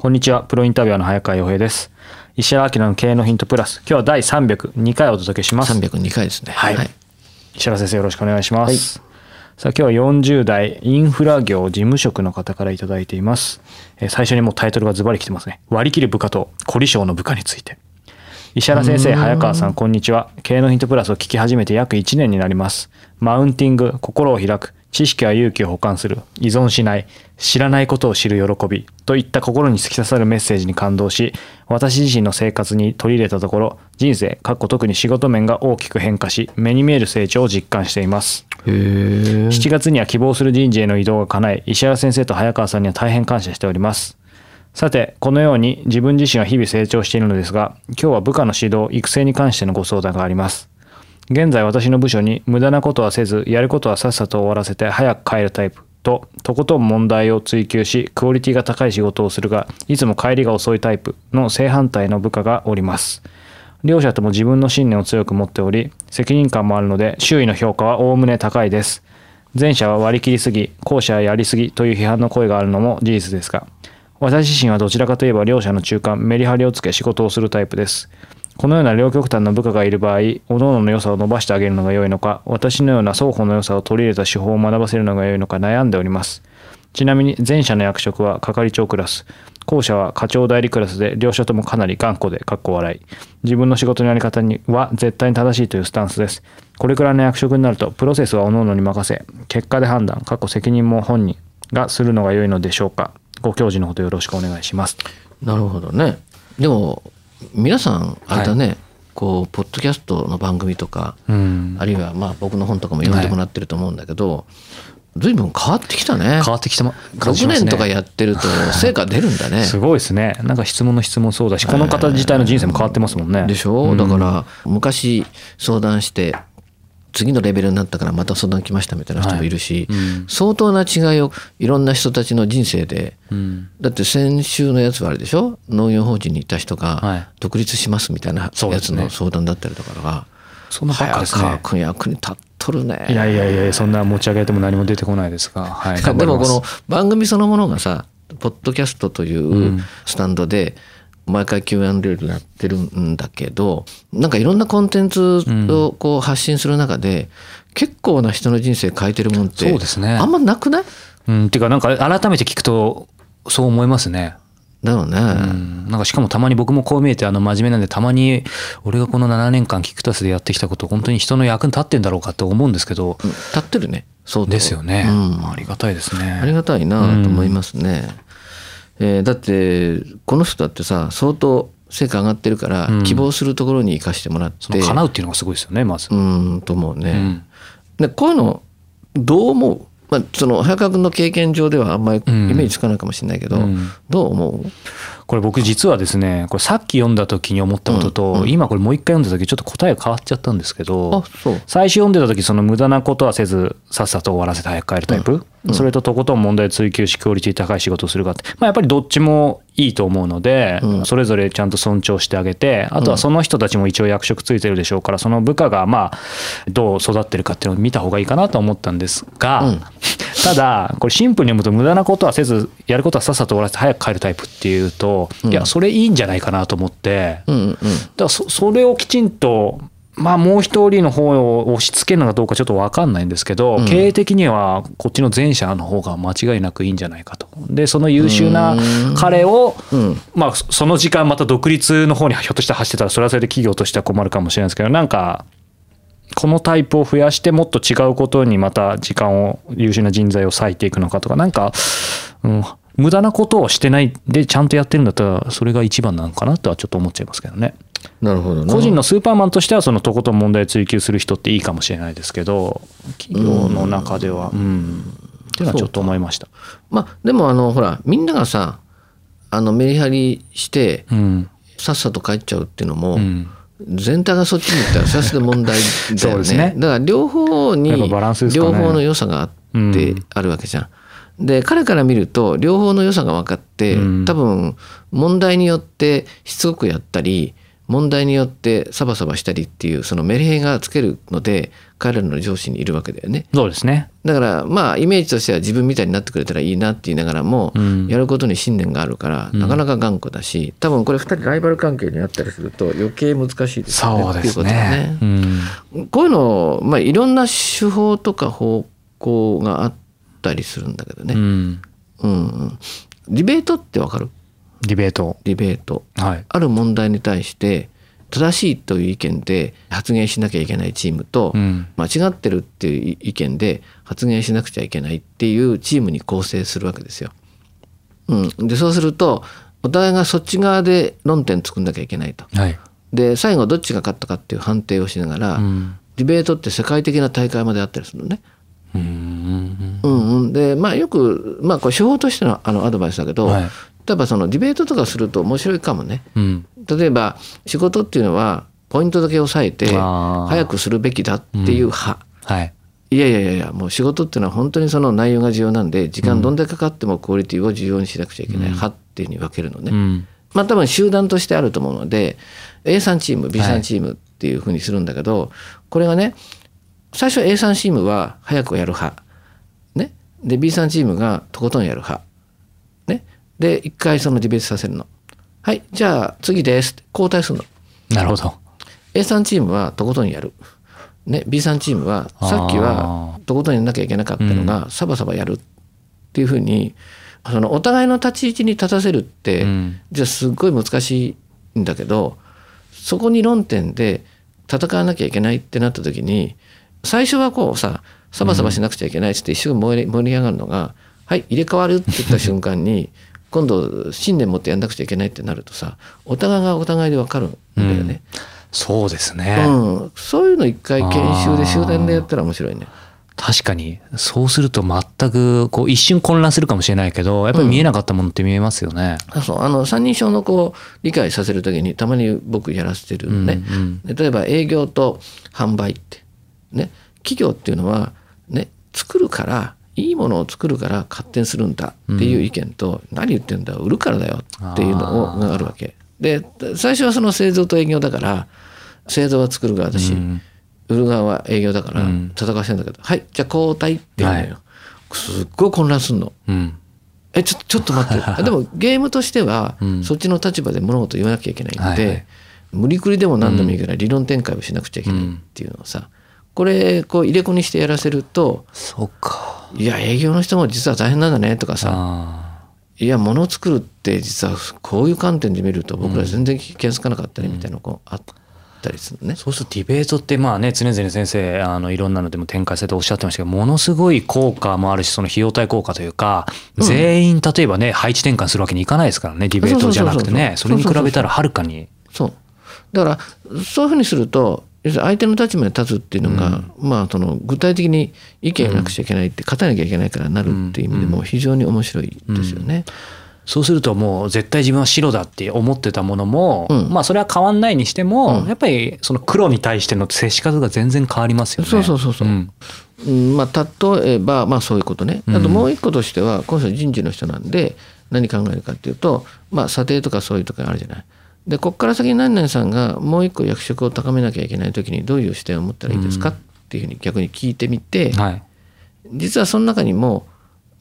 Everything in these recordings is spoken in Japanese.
こんにちは、プロインタビュアーの早川洋平です。石原明の経営のヒントプラス、今日は第302回お届けします。302回ですね。はい石原先生よろしくお願いします。さあ今日は40代インフラ業事務職の方からいただいています。えー最初にもうタイトルがズバリ来てますね。割り切る部下と凝り性の部下について。石原先生、早川さん、こんにちは。経営のヒントプラスを聞き始めて約1年になります。マウンティング、心を開く、知識は勇気を補完する、依存しない、知らないことを知る喜び、といった心に突き刺さるメッセージに感動し、私自身の生活に取り入れたところ、人生、かっこ特に仕事面が大きく変化し、目に見える成長を実感しています。へえ。7月には希望する人事への移動が叶え石原先生と早川さんには大変感謝しております。さてこのように自分自身は日々成長しているのですが今日は部下の指導育成に関してのご相談があります現在私の部署に無駄なことはせずやることはさっさと終わらせて早く帰るタイプととことん問題を追求しクオリティが高い仕事をするがいつも帰りが遅いタイプの正反対の部下がおります。両者とも自分の信念を強く持っており責任感もあるので周囲の評価はおおむね高いです。前者は割り切りすぎ後者はやりすぎという批判の声があるのも事実ですが私自身はどちらかといえば両者の中間メリハリをつけ仕事をするタイプです。このような両極端な部下がいる場合各々のの良さを伸ばしてあげるのが良いのか私のような双方の良さを取り入れた手法を学ばせるのが良いのか悩んでおります。ちなみに前者の役職は係長クラス後者は課長代理クラスで両者ともかなり頑固でかっこ笑い。自分の仕事のやり方には絶対に正しいというスタンスです。これくらいの役職になるとプロセスは各々に任せ結果で判断過去責任も本人がするのが良いのでしょうか。ご教示のほどよろしくお願いします。なるほどね。でも皆さんあれだね、こうポッドキャストの番組とか、うん。あるいはまあ僕の本とかも読んでもらってると思うんだけど、随分変わってきたね。変わってきてま6ますね。年とかやってると成果出るんだね。すごいですね。なんか質問の質問そうだしこの方自体の人生も変わってますもんね。でしょ、だから昔相談して次のレベルになったからまた相談来ましたみたいな人もいるし、相当な違いをいろんな人たちの人生で、だって先週のやつはあれでしょ？農業法人にいた人はい。が独立しますみたいなやつの相談だったりとかが、そんなばっか早ですね。川君役に立っとるね。いやいやいやそんな持ち上げても何も出てこないですが。はい。でもこの番組そのものがさポッドキャストというスタンドで毎回 Q&A やってるんだけどなんかいろんなコンテンツをこう発信する中で結構な人の人生変えてるもんってそうですね。あんまなくない？うんっていうかなんか改めて聞くとそう思いますね。だよね、うん。なんかしかもたまに僕もこう見えてあの真面目なんでたまに俺がこの7年間キクタスでやってきたこと本当に人の役に立ってんだろうかって思うんですけど、立ってるね。そうですよね、うん。ありがたいですね。ありがたいなと思いますね。えーだってこの人だってさ相当成果上がってるから、希望するところに行かしてもらってその叶うっていうのがすごいですよねまず、うんと思うね。ん。でこういうのどう思う、まあ、その早川君の経験上ではあんまりイメージつかないかもしれないけど、ん。どう思う？これ僕実はですねこれさっき読んだ時に思ったことと、今これもう一回読んだ時ちょっと答えが変わっちゃったんですけど最初読んでた時その無駄なことはせずさっさと終わらせて早く帰るタイプ、それととことん問題を追求しクオリティ高い仕事をするかって、まあ、やっぱりどっちもいいと思うので、それぞれちゃんと尊重してあげてあとはその人たちも一応役職ついてるでしょうからその部下がまあどう育ってるかっていうのを見た方がいいかなと思ったんですが、ただこれシンプルに読むと無駄なことはせずやることはさっさと終わらせて早く帰るタイプっていうと、いやそれいいんじゃないかなと思って。うんうんだからそそれをきちんとまあもう一人の方を押し付けるのかどうかちょっと分かんないんですけど、経営的にはこっちの前者の方が間違いなくいいんじゃないかと。でその優秀な彼を、うん。まあその時間また独立の方にひょっとして走ってたらそれはそれで企業としては困るかもしれないですけどなんかこのタイプを増やしてもっと違うことにまた時間を優秀な人材を割いていくのかとかなんか、うん、無駄なことをしてないでちゃんとやってるんだったらそれが一番なのかなとはちょっと思っちゃいますけどね。なるほどな。個人のスーパーマンとしてはそのとことん問題を追求する人っていいかもしれないですけど企業の中では。うん。っていうのはちょっと思いました。まあでもあのほらみんながさあのメリハリしてうん。さっさと帰っちゃうっていうのも、うん全体がそっちに行ったらそれはそれで問題だよね。ね。だから両方にね。両方の良さがあってうん。あるわけじゃん。で彼から見ると両方の良さが分かって、うん。多分問題によってしつこくやったり問題によってサバサバしたりっていうそのメリハリがつけるので彼らの上司にいるわけだよね。そうですね。だからまあイメージとしては自分みたいになってくれたらいいなって言いながらも、うんやることに信念があるから、なかなか頑固だし多分これ2人ライバル関係にあったりすると余計難しいですよねそうですっていうこね。うんこういうの、まあ、いろんな手法とか方向があったりするんだけどね、うん。うんうんディベートってわかる？ディベート。ディベートはい。ある問題に対して正しいという意見で発言しなきゃいけないチームと、うん間違ってるっていう意見で発言しなくちゃいけないっていうチームに構成するわけですよ。うん、でそうするとお互いがそっち側で論点作んなきゃいけないと。はい。で最後どっちが勝ったかっていう判定をしながら、うんディベートって世界的な大会まであったりするのね。うん。うんうん、でまあよくまあこれ手法としてのあのアドバイスだけど、はい例えばそのディベートとかすると面白いかもね。うん。例えば仕事っていうのはポイントだけ押さえて早くするべきだっていう派、はい。いやいやいやいやもう仕事っていうのは本当にその内容が重要なんで時間どんだけかかってもクオリティを重要にしなくちゃいけない派っていうふうに分けるのね。うん。まあ多分集団としてあると思うので A さんチーム B さんチームっていうふうにするんだけど、これがね最初 A さんチームは早くやる派、ね、で B さんチームがとことんやる派、ね、で一回そのディベートさせるの。はいじゃあ次ですって交代するの。なるほど。A さんチームはとことんやる。ね、B さんチームはさっきはとことんやんなきゃいけなかったのがサバサバやるっていうふうにそのお互いの立ち位置に立たせるって、うんじゃあすっごい難しいんだけどそこに論点で戦わなきゃいけないってなった時に最初はこうさサバサバしなくちゃいけないって一生盛り盛り上がるのが「はい入れ替わる」って言った瞬間に 今度信念持ってやんなくちゃいけないってなるとさお互いがお互いで分かるんだよね。そうですね。うん、そういうの一回研修で集団でやったら面白いね。確かにそうすると全くこう一瞬混乱するかもしれないけどやっぱり見えなかったものって見えますよね。あそうあの三人称のこう理解させる時にたまに僕やらせてるのね、うんで例えば営業と販売ってね企業っていうのはね作るからいいものを作るから発展するんだっていう意見と、何言ってんだ売るからだよっていうのをがあるわけ。で最初はその製造と営業だから製造は作る側だし、うん。売る側は営業だからうん。戦わしてんだけど、はいじゃあ交代って言うのよ、はい。すっごい混乱すんの。うん。えちょちょっと待って。あ でもゲームとしては、うん。そっちの立場で物事を言わなきゃいけないんで、はいはい。無理くりでも何でもいいから理論展開をしなくちゃいけないっていうのをさ、これこう入れ子にしてやらせるとそうか。いや営業の人も実は大変なんだねとかさ。あいや物を作るって実はこういう観点で見ると僕ら全然気が付かなかったりみたいなのがあったりするのね。ー。そうするとディベートってまあね常々先生あのいろんなのでも展開されておっしゃってましたけどものすごい効果もあるしその費用対効果というか、全員例えばね配置転換するわけにいかないですからねディベートじゃなくてね。それに比べたらはるかに。そう。だからそういうふうにすると要するに相手の立場に立つっていうのが、まあその具体的に意見なくちゃいけないって勝たなきゃいけないからなるっていう意味でも非常に面白いですよね。そうするともう絶対自分は白だって思ってたものも、うん。まあそれは変わんないにしても、うん。やっぱりその黒に対しての接し方が全然変わりますよね。そうそうそうそう。ん。うん。まあ、例えば、まあ、そういうことね。あともう一個としては、この人人事の人なんで、何考えるかっていうと、まあ、査定とかそういうとかあるじゃない。で、こっから先に何々さんがもう一個役職を高めなきゃいけない時にどういう視点を持ったらいいですかっていうふうに逆に聞いてみて、はい。実はその中にも、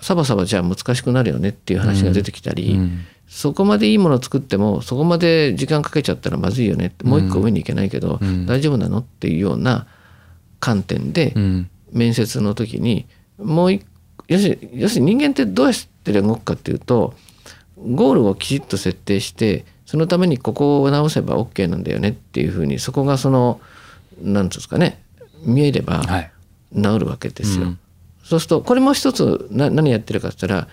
サバサバじゃあ難しくなるよねっていう話が出てきたり、うん。そこまでいいものを作ってもそこまで時間かけちゃったらまずいよね。ってもう一個上に行けないけど、うん。大丈夫なのっていうような観点で、うん。面接の時にもう一要するに人間ってどうやって動くかっていうとゴールをきちっと設定してそのためにここを直せば OK なんだよねっていうふうにそこがその何ていうんですかね見えればはい。治るわけですよ。うん。そうするとこれも一つな何やってるかって言ったら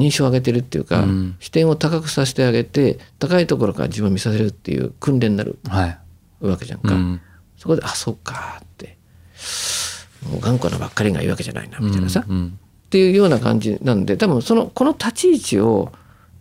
認証を上げてるっていうか、うん。視点を高くさせてあげて高いところから自分を見させるっていう訓練になるはい。わけじゃんか。うん。そこで「あそうか」って。もう頑固なばっかりがいいわけじゃないなみたいなさ、っうん。ていうような感じなんで多分そのこの立ち位置を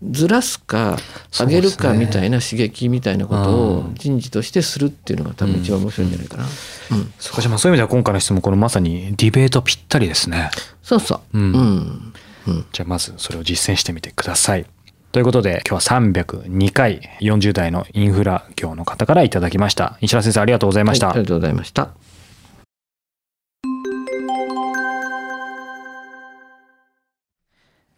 ずらすか上げるかみたいな刺激みたいなことをうん。人事としてするっていうのが多分一番面白いんじゃないかな。うん。そうかじゃあまあそういう意味では今回の質問このまさにディベートぴったりですね。そうそう。うん。うん。うん。じゃあまずそれを実践してみてください。ということで今日は302回40代のインフラ業の方からいただきました。石原先生ありがとうございました、はいありがとうございました。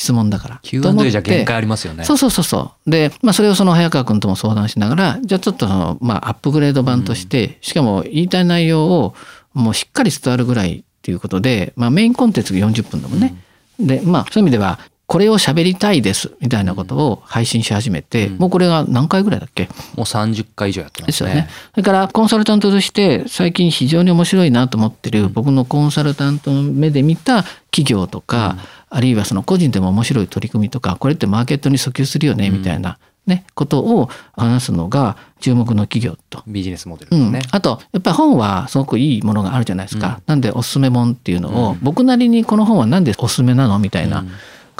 質問だから。Q&A てじゃ限界ありますよね。そうそうそうそう。で、まあそれをその早川君とも相談しながら、じゃあちょっとまあアップグレード版として、しかも言いたい内容をもうしっかり伝わるぐらいっていうことで、まあメインコンテンツが40分だもんね。で、まあそういう意味では、これを喋りたいですみたいなことを配信し始めて、もうこれが何回ぐらいだっけ？もう30回以上やってまね。ですすよね。それからコンサルタントとして最近非常に面白いなと思ってる僕のコンサルタントの目で見た企業とか、あるいはその個人でも面白い取り組みとかこれってマーケットに訴求するよねみたいな、ね、ことを話すのが注目の企業と。ビジネスモデルうんですね。、あとやっぱり本はすごくいいものがあるじゃないですか、なんでおすすめ本っていうのを、僕なりにこの本は何でおすすめなの？みたいな、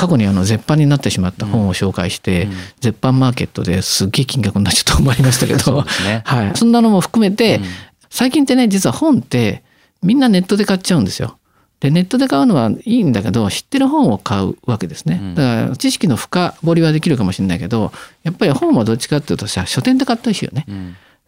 過去にあの絶版になってしまった本を紹介して、絶版マーケットですっげえ金額になっちゃったと思いましたけど。ね。はい、そんなのも含めて、最近ってね実は本ってみんなネットで買っちゃうんですよ。でネットで買うのはいいんだけど知ってる本を買うわけですね。だから知識の深掘りはできるかもしれないけどやっぱり本はどっちかっていうとさ書店で買ったりしよね。うん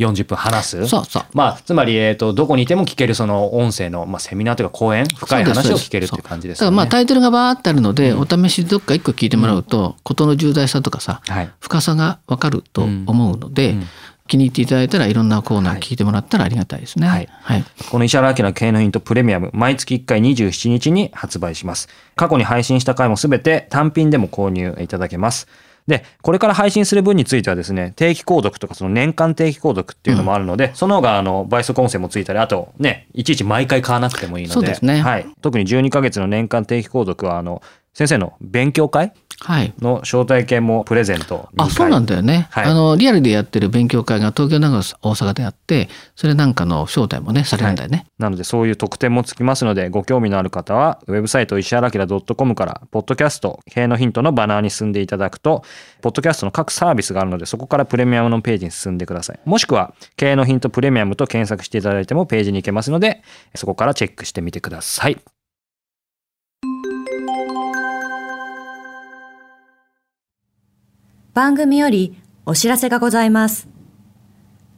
40分話す。そうそうまあ、つまり、えっ、と、どこにいても聞けるその音声の、まあ、セミナーというか講演、深い話を聞けるっていう感じですよね。だからまあタイトルがバーってあるので、お試しどっか一個聞いてもらうと、事の重大さとかさ、はい。深さがわかると思うので、気に入っていただいたらいろんなコーナー聞いてもらったらありがたいですね。はいはい。この石原明の経営のヒントプレミアム、毎月1回27日に発売します。過去に配信した回もすべて単品でも購入いただけます。で、これから配信する分についてはですね、定期購読とかその年間定期購読っていうのもあるので、その方があの倍速音声もついたり、あとね、いちいち毎回買わなくてもいいので、ですね。はい。特に12ヶ月の年間定期購読は、あの、先生の勉強会はい。の招待券もプレゼント2回。あ、そうなんだよね。はいあの、リアルでやってる勉強会が東京、長野、大阪であって、それなんかの招待もね、されるんだよね。なのでそういう特典もつきますのでご興味のある方はウェブサイト石原明 .com からポッドキャスト経営のヒントのバナーに進んでいただくとポッドキャストの各サービスがあるのでそこからプレミアムのページに進んでくださいもしくは経営のヒントプレミアムと検索していただいてもページに行けますのでそこからチェックしてみてください番組よりお知らせがございます。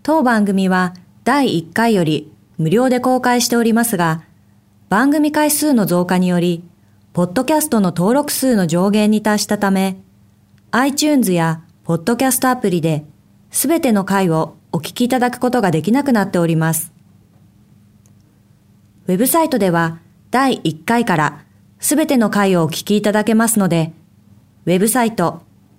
当番組は第1回より無料で公開しておりますが、番組回数の増加により、ポッドキャストの登録数の上限に達したため、iTunes やポッドキャストアプリで、すべての回をお聞きいただくことができなくなっております。ウェブサイトでは第1回からすべての回をお聞きいただけますので、ウェブサイト、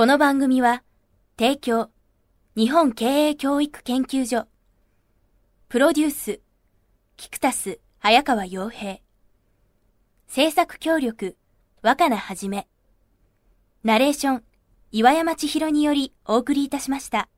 この番組は、提供、日本経営教育研究所、プロデュース、キクタス、早川洋平、制作協力、若菜はじめ、ナレーション、岩山千尋によりお送りいたしました。